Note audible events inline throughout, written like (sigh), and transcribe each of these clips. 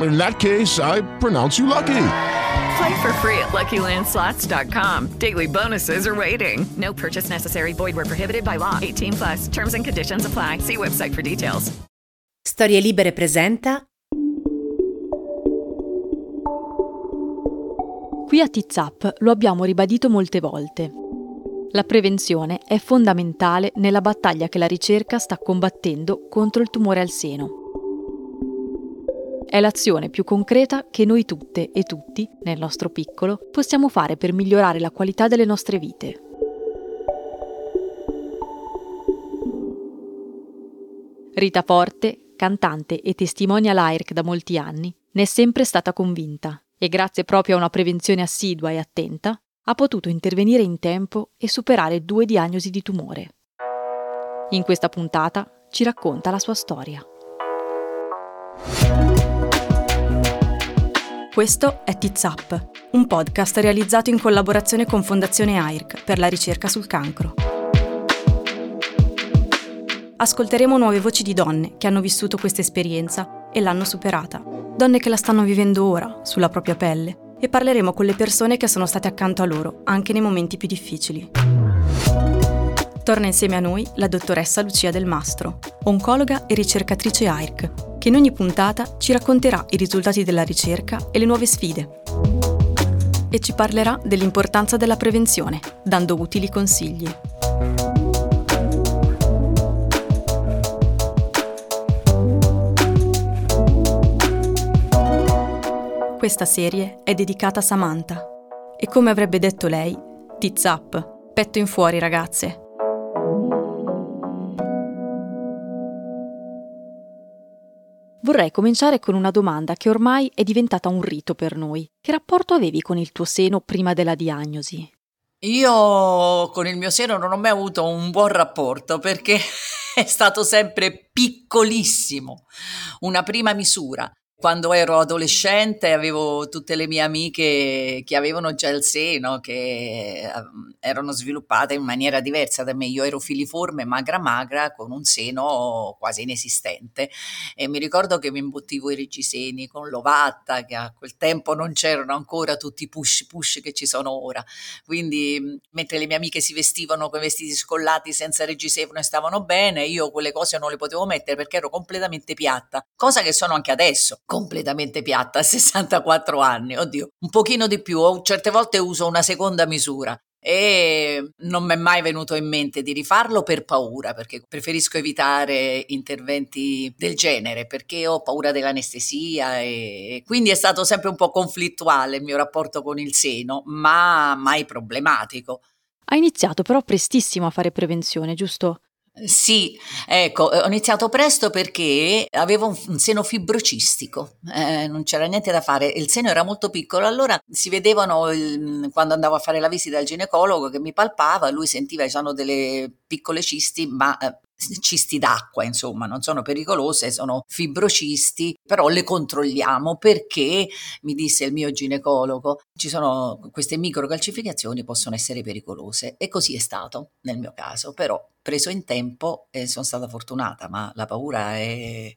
In that case, I pronounce you lucky. Play for free at LuckyLandSlots.com. Daily bonuses are waiting. No purchase necessary. Void were prohibited by law. 18 plus. Terms and conditions apply. See website for details. Storie Libere presenta Qui a TizUp lo abbiamo ribadito molte volte. La prevenzione è fondamentale nella battaglia che la ricerca sta combattendo contro il tumore al seno. È l'azione più concreta che noi tutte e tutti, nel nostro piccolo, possiamo fare per migliorare la qualità delle nostre vite. Rita Forte, cantante e testimonia l'AIRC da molti anni, ne è sempre stata convinta e grazie proprio a una prevenzione assidua e attenta ha potuto intervenire in tempo e superare due diagnosi di tumore. In questa puntata ci racconta la sua storia. Questo è TizUp, un podcast realizzato in collaborazione con Fondazione AIRC per la ricerca sul cancro. Ascolteremo nuove voci di donne che hanno vissuto questa esperienza e l'hanno superata, donne che la stanno vivendo ora, sulla propria pelle, e parleremo con le persone che sono state accanto a loro, anche nei momenti più difficili. Torna insieme a noi la dottoressa Lucia Del Mastro, oncologa e ricercatrice AIRC, che in ogni puntata ci racconterà i risultati della ricerca e le nuove sfide. E ci parlerà dell'importanza della prevenzione, dando utili consigli. Questa serie è dedicata a Samantha e come avrebbe detto lei, tits up, petto in fuori ragazze. Vorrei cominciare con una domanda che ormai è diventata un rito per noi. Che rapporto avevi con il tuo seno prima della diagnosi? Io con il mio seno non ho mai avuto un buon rapporto perché (laughs) è stato sempre piccolissimo, una prima misura. Quando ero adolescente avevo tutte le mie amiche che avevano già il seno, che ehm, erano sviluppate in maniera diversa da me. Io ero filiforme, magra magra, con un seno quasi inesistente. E mi ricordo che mi imbottivo i reggiseni con l'ovatta, che a quel tempo non c'erano ancora tutti i push push che ci sono ora. Quindi, mentre le mie amiche si vestivano con i vestiti scollati senza reggiseno e stavano bene, io quelle cose non le potevo mettere perché ero completamente piatta, cosa che sono anche adesso completamente piatta a 64 anni, oddio, un pochino di più, certe volte uso una seconda misura e non mi è mai venuto in mente di rifarlo per paura, perché preferisco evitare interventi del genere, perché ho paura dell'anestesia e quindi è stato sempre un po' conflittuale il mio rapporto con il seno, ma mai problematico. Hai iniziato però prestissimo a fare prevenzione, giusto? Sì, ecco, ho iniziato presto perché avevo un, seno fibrocistico, eh, non c'era niente da fare, il seno era molto piccolo, allora si vedevano il, quando andavo a fare la visita al ginecologo che mi palpava, lui sentiva che sono delle piccole cisti, ma eh, cisti d'acqua, insomma, non sono pericolose, sono fibrocisti, però le controlliamo perché, mi disse il mio ginecologo, ci sono queste microcalcificazioni possono essere pericolose e così è stato nel mio caso, però preso in tempo e sono stata fortunata, ma la paura è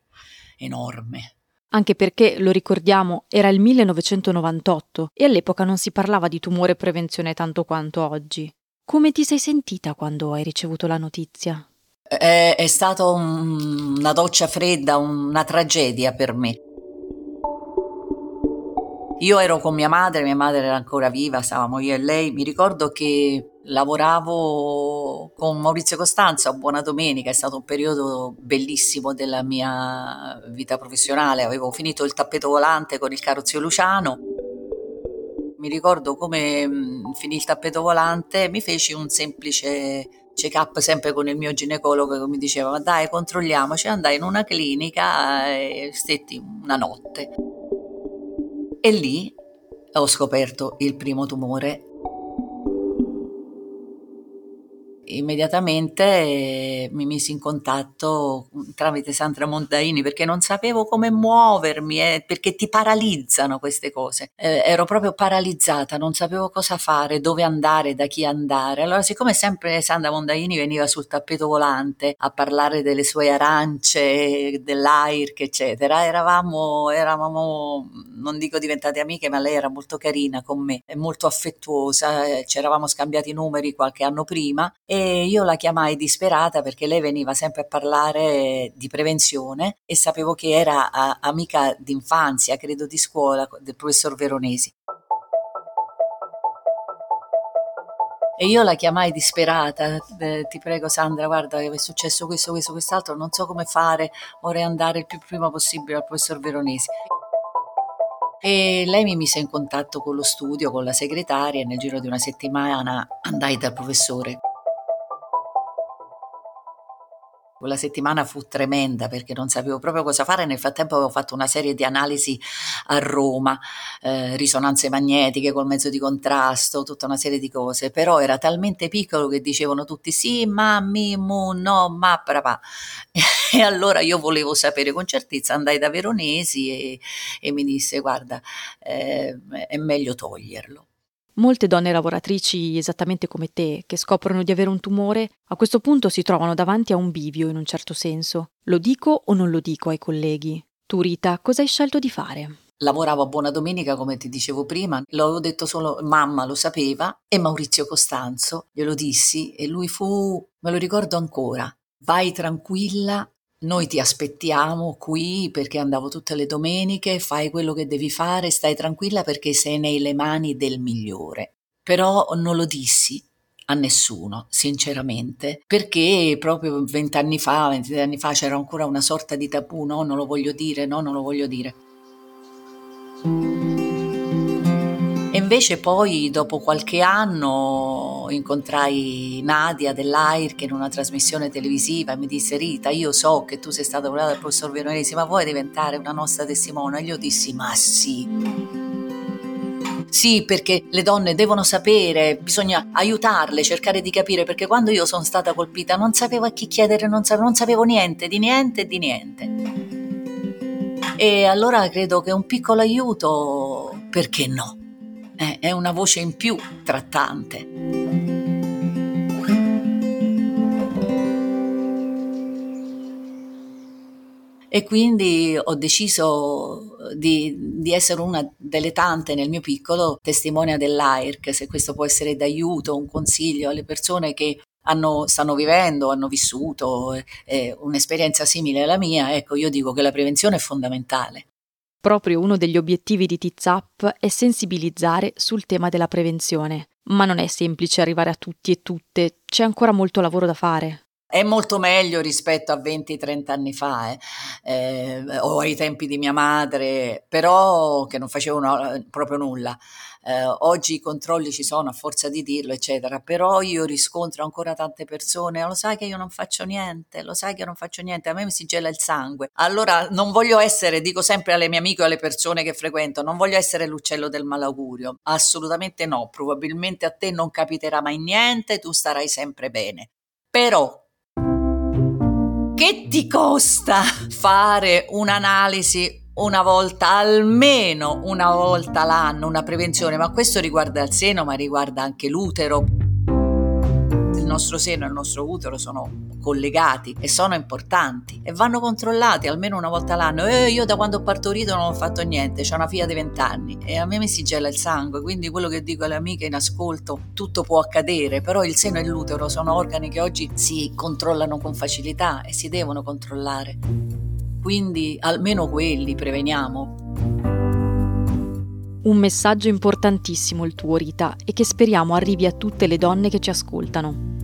enorme. Anche perché, lo ricordiamo, era il 1998 e all'epoca non si parlava di tumore prevenzione tanto quanto oggi. Come ti sei sentita quando hai ricevuto la notizia? È, è stata un, una doccia fredda, una tragedia per me. Io ero con mia madre, mia madre era ancora viva, stavamo io e lei. Mi ricordo che lavoravo con Maurizio Costanzo a Buona Domenica, è stato un periodo bellissimo della mia vita professionale, avevo finito il tappeto volante con il caro zio Luciano. Mi ricordo come mm, finì il tappeto volante, mi feci un semplice check-up sempre con il mio ginecologo che mi diceva ma dai controlliamoci, andai in una clinica e stetti una notte. E lì ho scoperto il primo tumore immediatamente eh, mi misi in contatto tramite Sandra Mondaini perché non sapevo come muovermi, eh, perché ti paralizzano queste cose. Eh, ero proprio paralizzata, non sapevo cosa fare, dove andare, da chi andare. Allora, siccome sempre Sandra Mondaini veniva sul tappeto volante a parlare delle sue arance, dell'AIRC, eccetera, eravamo, eravamo, non dico diventate amiche, ma lei era molto carina con me, molto affettuosa, eh, ci eravamo scambiati numeri qualche anno prima e io la chiamai disperata perché lei veniva sempre a parlare di prevenzione e sapevo che era a, amica d'infanzia, credo di scuola, del professor Veronesi. E io la chiamai disperata, eh, ti prego Sandra, guarda è successo questo, questo, quest'altro, non so come fare, vorrei andare il più prima possibile al professor Veronesi. E lei mi mise in contatto con lo studio, con la segretaria e nel giro di una settimana andai dal professore. Quella settimana fu tremenda perché non sapevo proprio cosa fare. Nel frattempo avevo fatto una serie di analisi a Roma, eh, risonanze magnetiche col mezzo di contrasto, tutta una serie di cose. Però era talmente piccolo che dicevano tutti sì, ma, mi, mu, no, ma, papà. (laughs) E allora io volevo sapere con certezza, andai da Veronesi e, e mi disse guarda, eh, è meglio toglierlo. Molte donne lavoratrici esattamente come te, che scoprono di avere un tumore, a questo punto si trovano davanti a un bivio in un certo senso. Lo dico o non lo dico ai colleghi? Tu Rita, cosa hai scelto di fare? Lavoravo a Buona Domenica, come ti dicevo prima, l'avevo detto solo mamma lo sapeva e Maurizio Costanzo glielo dissi e lui fu, me lo ricordo ancora, vai tranquilla noi ti aspettiamo qui perché andavo tutte le domeniche, fai quello che devi fare, stai tranquilla perché sei nelle mani del migliore. Però non lo dissi a nessuno, sinceramente, perché proprio vent'anni fa, venti anni fa c'era ancora una sorta di tabù, no, non lo voglio dire, no, non lo voglio dire. Invece poi dopo qualche anno incontrai Nadia dell'AIR che in una trasmissione televisiva mi disse Rita io so che tu sei stata volata dal professor Veronesi ma vuoi diventare una nostra testimone? Io dissi ma sì. Sì, perché le donne devono sapere, bisogna aiutarle, cercare di capire, perché quando io sono stata colpita non sapevo a chi chiedere, non sapevo, non sapevo niente, di niente e di niente. E allora credo che un piccolo aiuto, perché no? Eh, è una voce in più trattante. E quindi ho deciso di, di, essere una delle tante nel mio piccolo testimonia dell'AIRC, se questo può essere d'aiuto, un consiglio alle persone che hanno, stanno vivendo, hanno vissuto eh, un'esperienza simile alla mia, ecco, io dico che la prevenzione è fondamentale. Proprio uno degli obiettivi di TizUp è sensibilizzare sul tema della prevenzione, ma non è semplice arrivare a tutti e tutte, c'è ancora molto lavoro da fare. È molto meglio rispetto a 20-30 anni fa, eh. Eh, o ai tempi di mia madre, però che non facevano eh, proprio nulla. Eh, oggi i controlli ci sono a forza di dirlo, eccetera, però io riscontro ancora tante persone, lo sai che io non faccio niente, lo sai che io non faccio niente, a me mi si gela il sangue. Allora non voglio essere, dico sempre alle mie amiche o alle persone che frequento, non voglio essere l'uccello del malaugurio, assolutamente no, probabilmente a te non capiterà mai niente, tu starai sempre bene. Però che ti costa fare un'analisi una volta, almeno una volta l'anno, una prevenzione, ma questo riguarda il seno, ma riguarda anche l'utero. Il nostro seno e il nostro utero sono collegati e sono importanti e vanno controllati almeno una volta l'anno. E io da quando ho partorito non ho fatto niente, ho una figlia di 20 anni e a me mi si gela il sangue, quindi quello che dico alle amiche in ascolto, tutto può accadere, però il seno e l'utero sono organi che oggi si controllano con facilità e si devono controllare quindi almeno quelli preveniamo. Un messaggio importantissimo il tuo Rita e che speriamo arrivi a tutte le donne che ci ascoltano.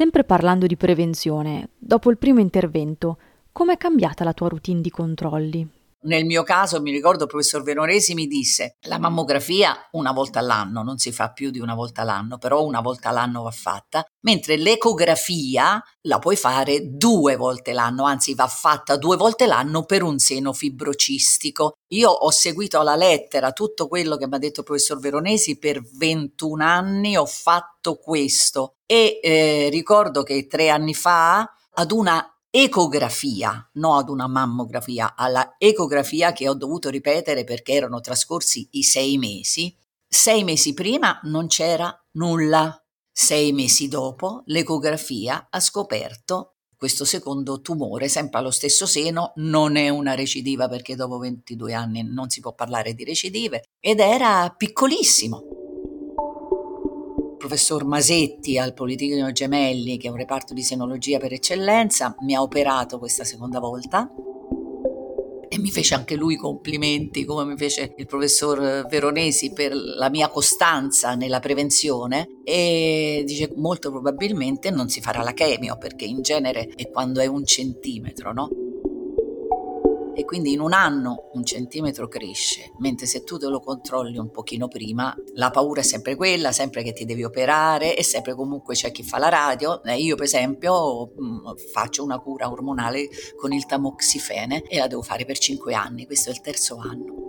Sempre parlando di prevenzione, dopo il primo intervento, com'è cambiata la tua routine di controlli? Nel mio caso mi ricordo il professor Veronesi mi disse la mammografia una volta all'anno, non si fa più di una volta all'anno, però una volta all'anno va fatta, mentre l'ecografia la puoi fare due volte l'anno, anzi va fatta due volte l'anno per un seno fibrocistico. Io ho seguito alla lettera tutto quello che mi ha detto il professor Veronesi per 21 anni, ho fatto questo e eh, ricordo che tre anni fa ad una ecografia, non ad una mammografia, alla ecografia che ho dovuto ripetere perché erano trascorsi i sei mesi. Sei mesi prima non c'era nulla. Sei mesi dopo l'ecografia ha scoperto questo secondo tumore, sempre allo stesso seno, non è una recidiva perché dopo 22 anni non si può parlare di recidive, ed era piccolissimo professor Masetti al Politecnico Gemelli, che è un reparto di senologia per eccellenza, mi ha operato questa seconda volta e mi fece anche lui complimenti, come mi fece il professor Veronesi per la mia costanza nella prevenzione e dice molto probabilmente non si farà la chemio perché in genere è quando è un centimetro, no? E quindi in un anno un centimetro cresce, mentre se tu te lo controlli un pochino prima, la paura è sempre quella, sempre che ti devi operare e sempre comunque c'è chi fa la radio. Eh, io per esempio mm, faccio una cura ormonale con il tamoxifene e la devo fare per 5 anni, questo è il terzo anno.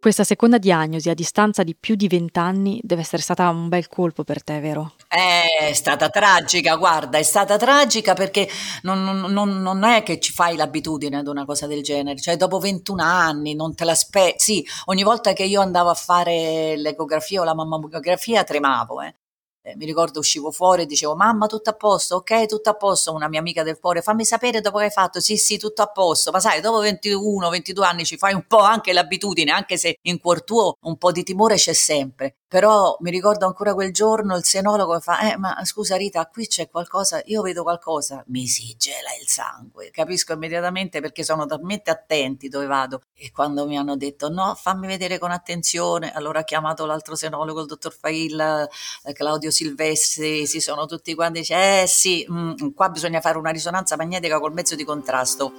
Questa seconda diagnosi a distanza di più di vent'anni deve essere stata un bel colpo per te, vero? È stata tragica, guarda, è stata tragica perché non, non, non è che ci fai l'abitudine ad una cosa del genere, cioè dopo 21 anni non te l'aspetti, sì, ogni volta che io andavo a fare l'ecografia o la mammografia tremavo, eh eh, mi ricordo uscivo fuori e dicevo mamma tutto a posto, ok tutto a posto, una mia amica del cuore fammi sapere dopo che hai fatto, sì sì tutto a posto, ma sai dopo 21, 22 anni ci fai un po' anche l'abitudine, anche se in cuor tuo un po' di timore c'è sempre, però mi ricordo ancora quel giorno il senologo fa, eh ma scusa Rita qui c'è qualcosa, io vedo qualcosa, mi si gela il sangue, capisco immediatamente perché sono talmente attenti dove vado. E quando mi hanno detto no fammi vedere con attenzione, allora ho chiamato l'altro senologo, il dottor Failla, eh, Claudio Silvestri, si sono tutti quanti, dice, eh sì, mh, mm, qua bisogna fare una risonanza magnetica col mezzo di contrasto.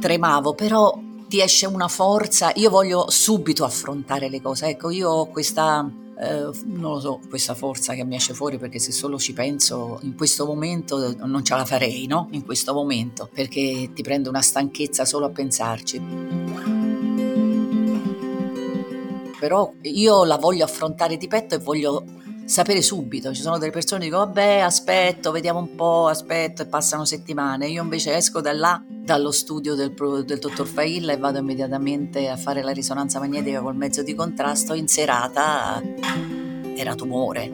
Tremavo, però ti esce una forza, io voglio subito affrontare le cose, ecco, io ho questa, eh, non lo so, questa forza che mi esce fuori perché se solo ci penso in questo momento non ce la farei, no? In questo momento, perché ti prende una stanchezza solo a pensarci però io la voglio affrontare di petto e voglio sapere subito. Ci sono delle persone che dicono vabbè aspetto, vediamo un po', aspetto e passano settimane. Io invece esco da là, dallo studio del, del dottor Failla e vado immediatamente a fare la risonanza magnetica col mezzo di contrasto. In serata era tumore.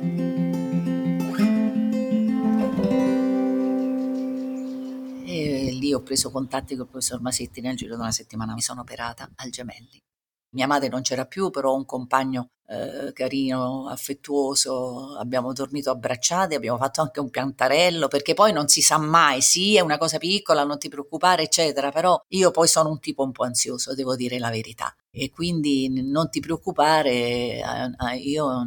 E lì ho preso contatti con il professor Masetti nel giro di una settimana mi sono operata al gemelli. Mia madre non c'era più, però un compagno eh, carino, affettuoso, abbiamo dormito abbracciati, abbiamo fatto anche un piantarello, perché poi non si sa mai, sì, è una cosa piccola, non ti preoccupare, eccetera, però io poi sono un tipo un po' ansioso, devo dire la verità. E quindi non ti preoccupare, io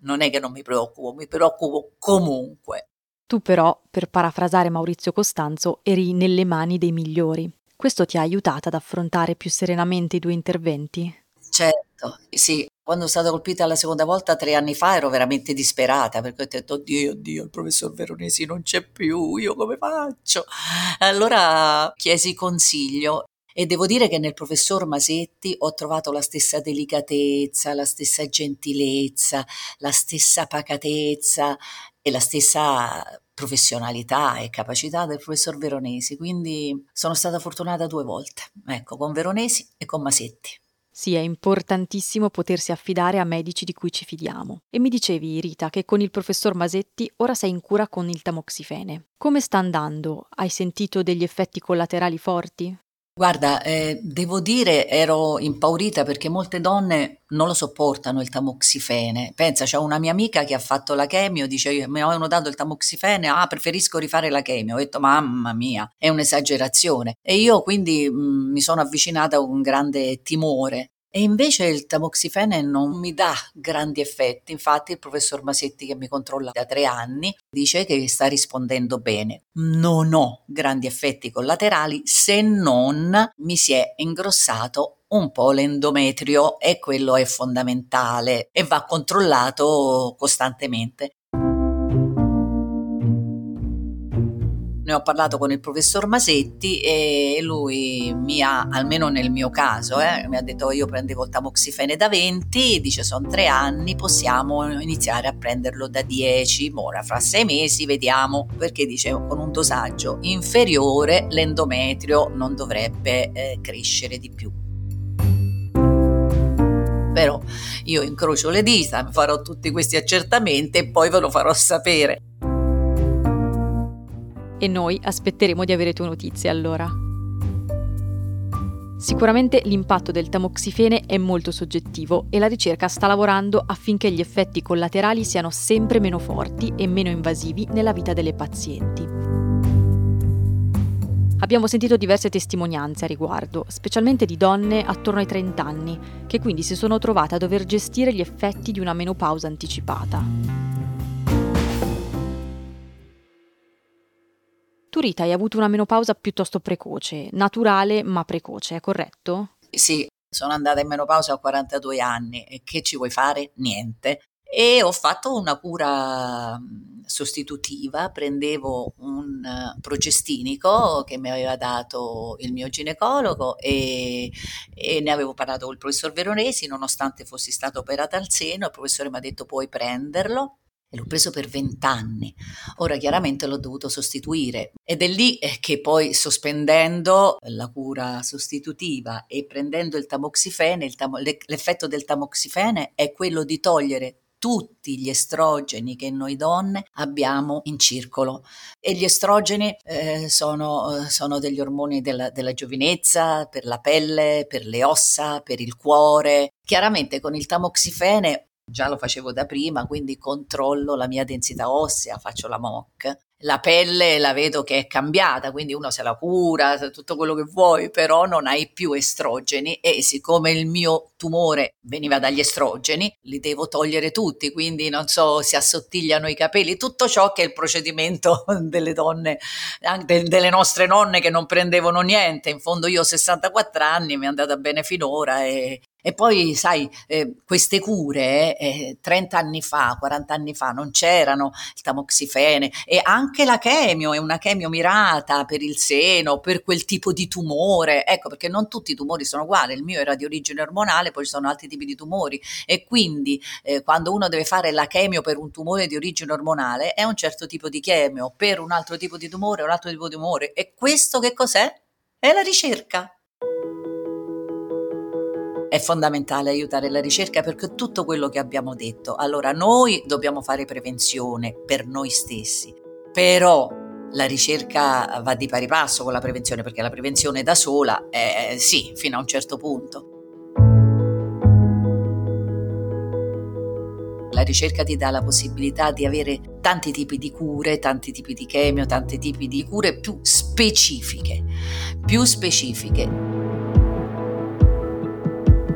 non è che non mi preoccupo, mi preoccupo comunque. Tu però, per parafrasare Maurizio Costanzo, eri nelle mani dei migliori. Questo ti ha aiutato ad affrontare più serenamente i due interventi? Certo, sì. Quando sono stata colpita la seconda volta tre anni fa ero veramente disperata perché ho detto oddio, oddio, il professor Veronesi non c'è più, io come faccio? Allora chiesi consiglio e devo dire che nel professor Masetti ho trovato la stessa delicatezza, la stessa gentilezza, la stessa pacatezza e la stessa professionalità e capacità del professor Veronesi, quindi sono stata fortunata due volte, ecco, con Veronesi e con Masetti. Sì, è importantissimo potersi affidare a medici di cui ci fidiamo. E mi dicevi, Rita, che con il professor Masetti ora sei in cura con il tamoxifene. Come sta andando? Hai sentito degli effetti collaterali forti? Guarda, eh, devo dire ero impaurita perché molte donne non lo sopportano il tamoxifene. Pensa, c'è una mia amica che ha fatto la chemio, dice mi avevano dato il tamoxifene, ah preferisco rifare la chemio. Ho detto mamma mia, è un'esagerazione. E io quindi mh, mm, mi sono avvicinata con grande timore e invece il tamoxifene non mi dà grandi effetti, infatti il professor Masetti che mi controlla da tre anni dice che sta rispondendo bene. Non ho grandi effetti collaterali se non mi si è ingrossato un po' l'endometrio e quello è fondamentale e va controllato costantemente. Ne ho parlato con il professor Masetti e lui mi ha, almeno nel mio caso, eh, mi ha detto io prendevo il tamoxifene da 20, dice sono tre anni, possiamo iniziare a prenderlo da 10, ora fra sei mesi vediamo, perché dice con un dosaggio inferiore l'endometrio non dovrebbe eh, crescere di più. Però io incrocio le dita, farò tutti questi accertamenti e poi ve lo farò sapere e noi aspetteremo di avere tue notizie allora. Sicuramente l'impatto del tamoxifene è molto soggettivo e la ricerca sta lavorando affinché gli effetti collaterali siano sempre meno forti e meno invasivi nella vita delle pazienti. Abbiamo sentito diverse testimonianze a riguardo, specialmente di donne attorno ai 30 anni, che quindi si sono trovate a dover gestire gli effetti di una menopausa anticipata. Tu Rita hai avuto una menopausa piuttosto precoce, naturale ma precoce, è corretto? Sì, sono andata in menopausa a 42 anni e che ci vuoi fare? Niente. E ho fatto una cura sostitutiva, prendevo un progestinico che mi aveva dato il mio ginecologo e, e ne avevo parlato con il professor Veronesi, nonostante fossi stata operata al seno, il professore mi ha detto puoi prenderlo e l'ho preso per vent'anni. Ora chiaramente l'ho dovuto sostituire ed è lì eh, che poi sospendendo la cura sostitutiva e prendendo il tamoxifene, il tam- l'effetto del tamoxifene è quello di togliere tutti gli estrogeni che noi donne abbiamo in circolo e gli estrogeni eh, sono, eh, sono, degli ormoni della, della giovinezza, per la pelle, per le ossa, per il cuore. Chiaramente con il tamoxifene già lo facevo da prima, quindi controllo la mia densità ossea, faccio la MOC. La pelle la vedo che è cambiata, quindi uno se la cura, tutto quello che vuoi, però non hai più estrogeni e siccome il mio tumore veniva dagli estrogeni, li devo togliere tutti, quindi non so, si assottigliano i capelli, tutto ciò che è il procedimento (laughs) delle donne, delle nostre nonne che non prendevano niente. In fondo io ho 64 anni, mi è andata bene finora e, e poi, sai, eh, queste cure eh, 30 anni fa, 40 anni fa non c'erano il tamoxifene e anche la chemio è una chemio mirata per il seno, per quel tipo di tumore. Ecco, perché non tutti i tumori sono uguali. Il mio era di origine ormonale, poi ci sono altri tipi di tumori e quindi eh, quando uno deve fare la chemio per un tumore di origine ormonale è un certo tipo di chemio, per un altro tipo di tumore un altro tipo di tumore. E questo che cos'è? È la ricerca è fondamentale aiutare la ricerca perché tutto quello che abbiamo detto. Allora, noi dobbiamo fare prevenzione per noi stessi, però la ricerca va di pari passo con la prevenzione perché la prevenzione da sola è sì, fino a un certo punto. La ricerca ti dà la possibilità di avere tanti tipi di cure, tanti tipi di chemio, tanti tipi di cure più specifiche, più specifiche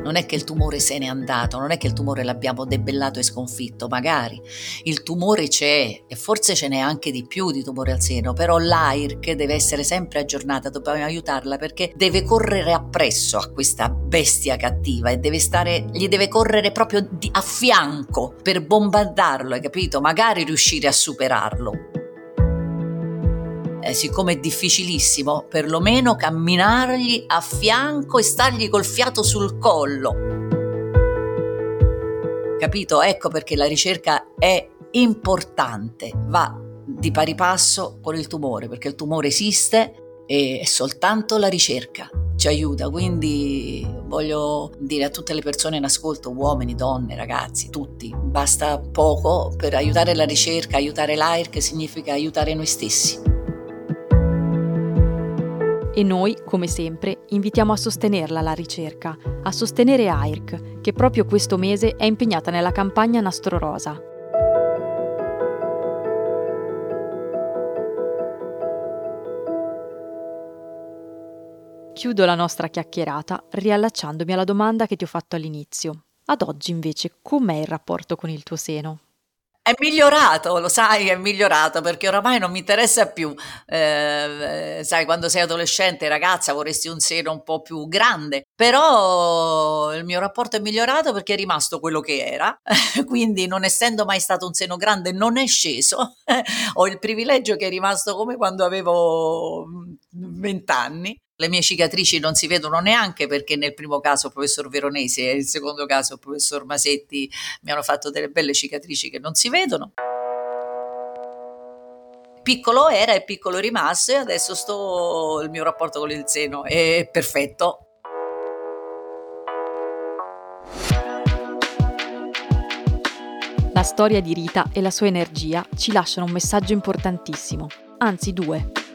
non è che il tumore se n'è andato, non è che il tumore l'abbiamo debellato e sconfitto, magari il tumore c'è e forse ce n'è anche di più di tumore al seno, però l'AIRC deve essere sempre aggiornata, dobbiamo aiutarla perché deve correre appresso a questa bestia cattiva e deve stare, gli deve correre proprio a fianco per bombardarlo, hai capito? Magari riuscire a superarlo eh, siccome è difficilissimo, perlomeno camminargli a fianco e stargli col fiato sul collo. Capito? Ecco perché la ricerca è importante, va di pari passo con il tumore, perché il tumore esiste e soltanto la ricerca ci aiuta. Quindi voglio dire a tutte le persone in ascolto, uomini, donne, ragazzi, tutti, basta poco per aiutare la ricerca, aiutare l'AIR, che significa aiutare noi stessi. E noi, come sempre, invitiamo a sostenerla la ricerca, a sostenere AIRC, che proprio questo mese è impegnata nella campagna Nastro Rosa. Chiudo la nostra chiacchierata riallacciandomi alla domanda che ti ho fatto all'inizio. Ad oggi invece com'è il rapporto con il tuo seno? È migliorato, lo sai, è migliorato perché oramai non mi interessa più. Eh, sai, quando sei adolescente, ragazza, vorresti un seno un po' più grande, però il mio rapporto è migliorato perché è rimasto quello che era, (laughs) quindi non essendo mai stato un seno grande non è sceso, (laughs) ho il privilegio che è rimasto come quando avevo 20 anni le mie cicatrici non si vedono neanche perché nel primo caso il professor Veronesi e nel secondo caso il professor Masetti mi hanno fatto delle belle cicatrici che non si vedono. Piccolo era e piccolo rimasto e adesso sto, il mio rapporto con il seno è perfetto. La storia di Rita e la sua energia ci lasciano un messaggio importantissimo, anzi due.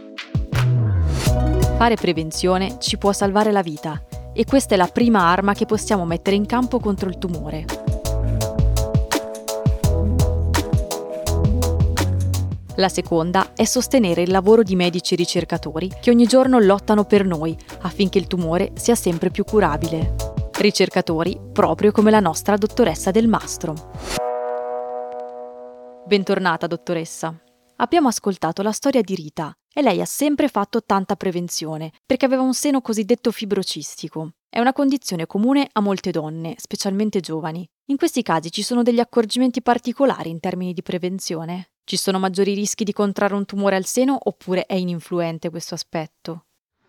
Fare prevenzione ci può salvare la vita e questa è la prima arma che possiamo mettere in campo contro il tumore. La seconda è sostenere il lavoro di medici e ricercatori che ogni giorno lottano per noi affinché il tumore sia sempre più curabile. Ricercatori proprio come la nostra dottoressa Del Mastro. Bentornata, dottoressa. Abbiamo ascoltato la storia di Rita, e lei ha sempre fatto tanta prevenzione, perché aveva un seno cosiddetto fibrocistico. È una condizione comune a molte donne, specialmente giovani. In questi casi ci sono degli accorgimenti particolari in termini di prevenzione? Ci sono maggiori rischi di contrarre un tumore al seno oppure è ininfluente questo aspetto?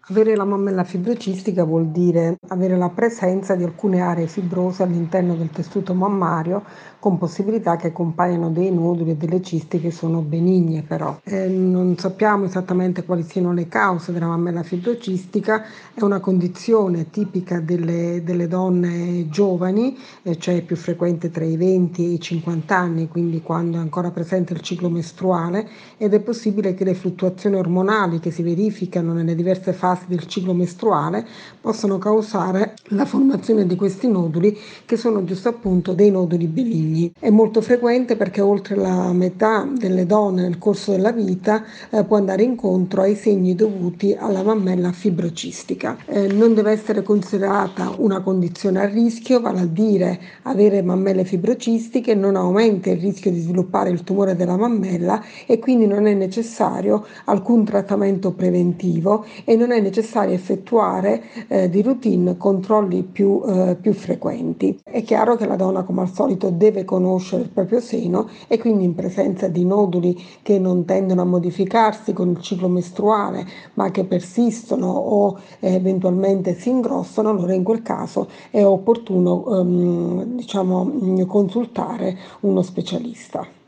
Avere la mammella fibrocistica vuol dire avere la presenza di alcune aree fibrose all'interno del tessuto mammario con possibilità che compaiano dei noduli e delle cisti che sono benigne però. Eh, non sappiamo esattamente quali siano le cause della mammella fibrocistica, è una condizione tipica delle, delle donne giovani, eh, cioè più frequente tra i 20 e i 50 anni, quindi quando è ancora presente il ciclo mestruale ed è possibile che le fluttuazioni ormonali che si verificano nelle diverse fasi del ciclo mestruale possano causare la formazione di questi noduli che sono giusto appunto dei noduli benigni figli. È molto frequente perché oltre la metà delle donne nel corso della vita eh, può andare incontro ai segni dovuti alla mammella fibrocistica. Eh, non deve essere considerata una condizione a rischio, vale a dire avere mammelle fibrocistiche non aumenta il rischio di sviluppare il tumore della mammella e quindi non è necessario alcun trattamento preventivo e non è necessario effettuare eh, di routine controlli più, eh, più frequenti. È chiaro che la donna come al solito deve conoscere il proprio seno e quindi in presenza di noduli che non tendono a modificarsi con il ciclo mestruale ma che persistono o eh, eventualmente si ingrossano, allora in quel caso è opportuno ehm, diciamo, consultare uno specialista.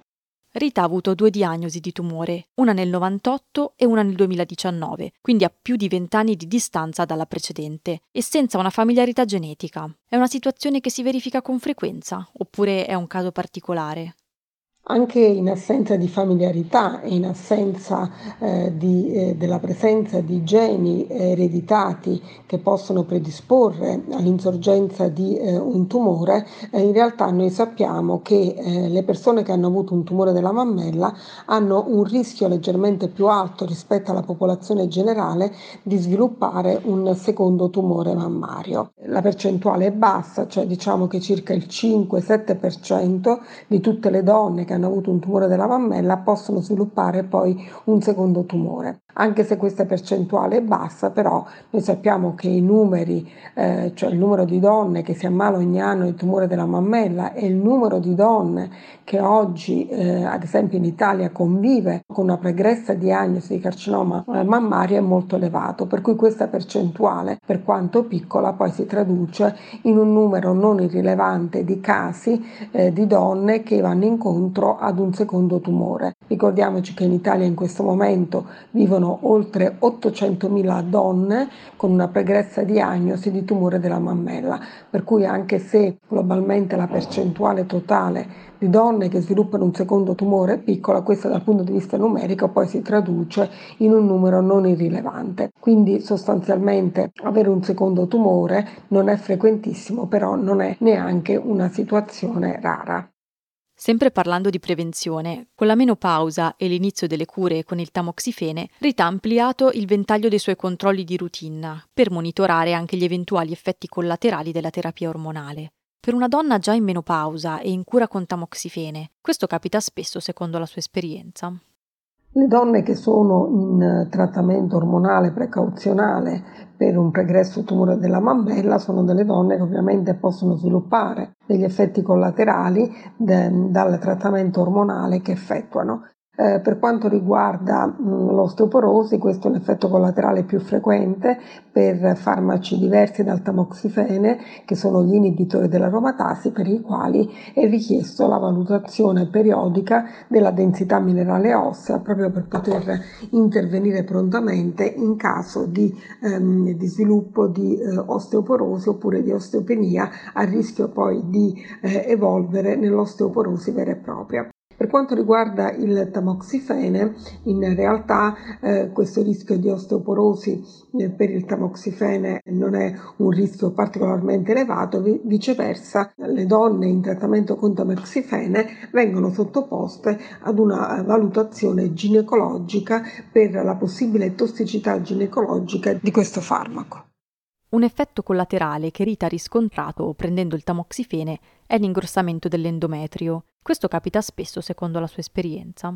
Rita ha avuto due diagnosi di tumore, una nel 98 e una nel 2019, quindi a più di 20 anni di distanza dalla precedente e senza una familiarità genetica. È una situazione che si verifica con frequenza oppure è un caso particolare? Anche in assenza di familiarità e in assenza eh, di, eh, della presenza di geni ereditati che possono predisporre all'insorgenza di eh, un tumore, eh, in realtà noi sappiamo che eh, le persone che hanno avuto un tumore della mammella hanno un rischio leggermente più alto rispetto alla popolazione generale di sviluppare un secondo tumore mammario. La percentuale è bassa, cioè diciamo che circa il 5-7% di tutte le donne che hanno avuto un tumore della mammella possono sviluppare poi un secondo tumore. Anche se questa percentuale è bassa, però noi sappiamo che i numeri, eh, cioè il numero di donne che si ammala ogni anno di tumore della mammella e il numero di donne che oggi, eh, ad esempio in Italia, convive con una pregressa diagnosi di carcinoma eh, mammario è molto elevato, per cui questa percentuale, per quanto piccola, poi si traduce in un numero non irrilevante di casi eh, di donne che vanno incontro incontro ad un secondo tumore. Ricordiamoci che in Italia in questo momento vivono oltre 800.000 donne con una pregressa diagnosi di tumore della mammella, per cui anche se globalmente la percentuale totale di donne che sviluppano un secondo tumore è piccola, questa dal punto di vista numerico poi si traduce in un numero non irrilevante. Quindi sostanzialmente avere un secondo tumore non è frequentissimo, però non è neanche una situazione rara. Sempre parlando di prevenzione, con la menopausa e l'inizio delle cure con il tamoxifene, Rita ha ampliato il ventaglio dei suoi controlli di routine per monitorare anche gli eventuali effetti collaterali della terapia ormonale. Per una donna già in menopausa e in cura con tamoxifene, questo capita spesso secondo la sua esperienza. Le donne che sono in trattamento ormonale precauzionale per un pregresso tumore della mammella sono delle donne che ovviamente possono sviluppare degli effetti collaterali de, dal trattamento ormonale che effettuano. Eh, per quanto riguarda l'osteoporosi, questo è un effetto collaterale più frequente per farmaci diversi dal tamoxifene, che sono gli inibitori dell'aromatasi, per i quali è richiesto la valutazione periodica della densità minerale ossea, proprio per poter intervenire prontamente in caso di, ehm, di sviluppo di eh, osteoporosi oppure di osteopenia, a rischio poi di eh, evolvere nell'osteoporosi vera e propria. Per quanto riguarda il tamoxifene, in realtà eh, questo rischio di osteoporosi eh, per il tamoxifene non è un rischio particolarmente elevato, viceversa le donne in trattamento con tamoxifene vengono sottoposte ad una valutazione ginecologica per la possibile tossicità ginecologica di questo farmaco. Un effetto collaterale che Rita ha riscontrato prendendo il tamoxifene è l'ingrossamento dell'endometrio. Questo capita spesso secondo la sua esperienza.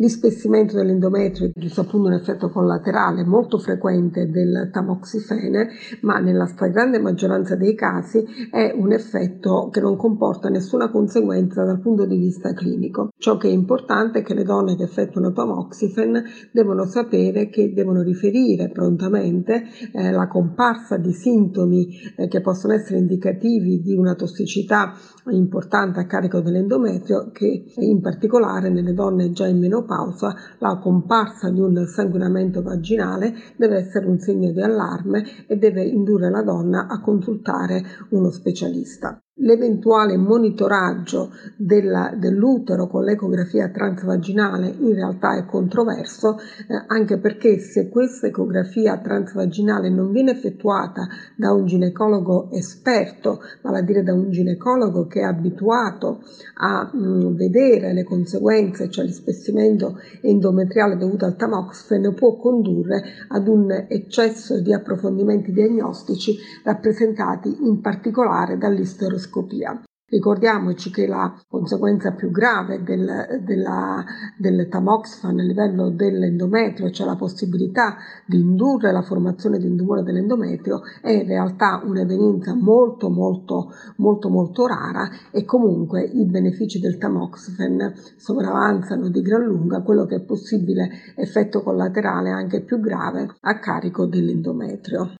L'ispessimento dell'endometrio è appunto un effetto collaterale molto frequente del tamoxifene, ma nella stragrande maggioranza dei casi è un effetto che non comporta nessuna conseguenza dal punto di vista clinico. Ciò che è importante è che le donne che effettuano tamoxifen devono sapere che devono riferire prontamente eh, la comparsa di sintomi eh, che possono essere indicativi di una tossicità importante a carico dell'endometrio che in particolare nelle donne già in menopausa menopausa la comparsa di un sanguinamento vaginale deve essere un segno di allarme e deve indurre la donna a consultare uno specialista l'eventuale monitoraggio della, dell'utero con l'ecografia transvaginale in realtà è controverso eh, anche perché se questa ecografia transvaginale non viene effettuata da un ginecologo esperto, vale a dire da un ginecologo che è abituato a mh, mm, vedere le conseguenze, cioè l'ispessimento endometriale dovuto al tamoxifen, può condurre ad un eccesso di approfondimenti diagnostici rappresentati in particolare dall'isteroscopia endoscopia. Ricordiamoci che la conseguenza più grave del, della, del tamoxifan a livello dell'endometrio, cioè la possibilità di indurre la formazione di un tumore dell'endometrio, è in realtà un'evenienza molto molto molto molto rara e comunque i benefici del tamoxifen sopravanzano di gran lunga quello che è possibile effetto collaterale anche più grave a carico dell'endometrio.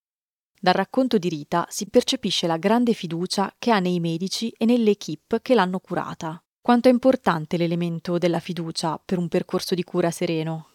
Dal racconto di Rita si percepisce la grande fiducia che ha nei medici e nelle equip che l'hanno curata. Quanto è importante l'elemento della fiducia per un percorso di cura sereno?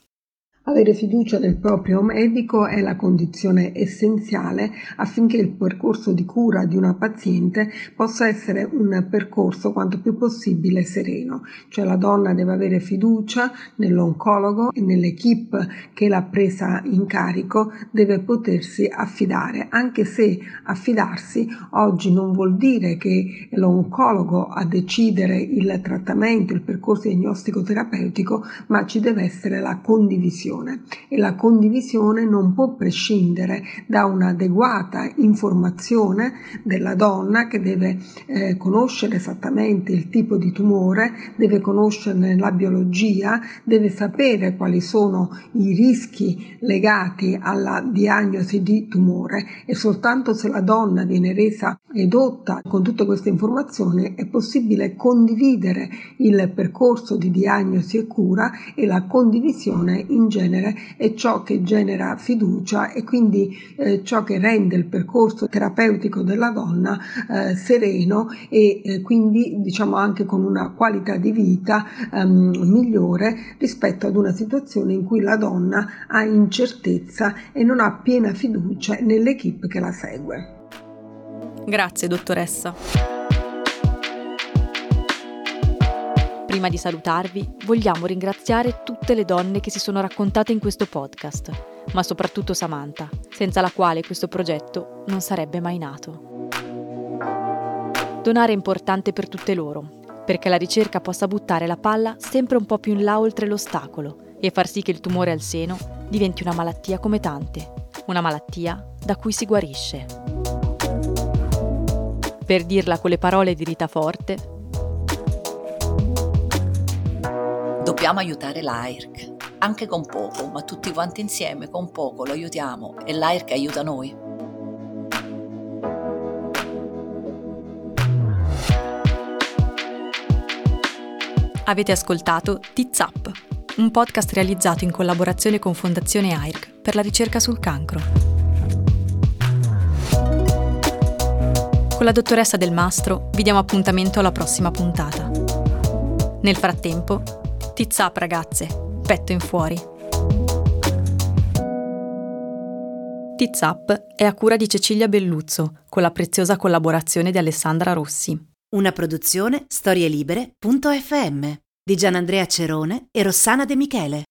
Avere fiducia nel proprio medico è la condizione essenziale affinché il percorso di cura di una paziente possa essere un percorso quanto più possibile sereno, cioè la donna deve avere fiducia nell'oncologo e nell'equipe che l'ha presa in carico, deve potersi affidare, anche se affidarsi oggi non vuol dire che l'oncologo a decidere il trattamento, il percorso diagnostico terapeutico, ma ci deve essere la condivisione condivisione e la condivisione non può prescindere da un'adeguata informazione della donna che deve eh, conoscere esattamente il tipo di tumore, deve conoscerne la biologia, deve sapere quali sono i rischi legati alla diagnosi di tumore. E soltanto se la donna viene resa edotta con tutte queste informazioni è possibile condividere il percorso di diagnosi e cura e la condivisione in genere genere è ciò che genera fiducia e quindi eh, ciò che rende il percorso terapeutico della donna eh, sereno e eh, quindi diciamo anche con una qualità di vita ehm, migliore rispetto ad una situazione in cui la donna ha incertezza e non ha piena fiducia nell'equipe che la segue. Grazie dottoressa. Prima di salutarvi, vogliamo ringraziare tutte le donne che si sono raccontate in questo podcast, ma soprattutto Samantha, senza la quale questo progetto non sarebbe mai nato. Donare è importante per tutte loro, perché la ricerca possa buttare la palla sempre un po' più in là oltre l'ostacolo e far sì che il tumore al seno diventi una malattia come tante, una malattia da cui si guarisce. Per dirla con le parole di Rita Forte, dobbiamo aiutare l'AIRC, anche con poco, ma tutti quanti insieme con poco lo aiutiamo e l'AIRC aiuta noi. Avete ascoltato Tits Up, un podcast realizzato in collaborazione con Fondazione AIRC per la ricerca sul cancro. Con la dottoressa Del Mastro vi diamo appuntamento alla prossima puntata. Nel frattempo, tits up ragazze, petto in fuori. Tits Up è a cura di Cecilia Belluzzo, con la preziosa collaborazione di Alessandra Rossi. Una produzione storielibere.fm di Gianandrea Cerone e Rossana De Michele.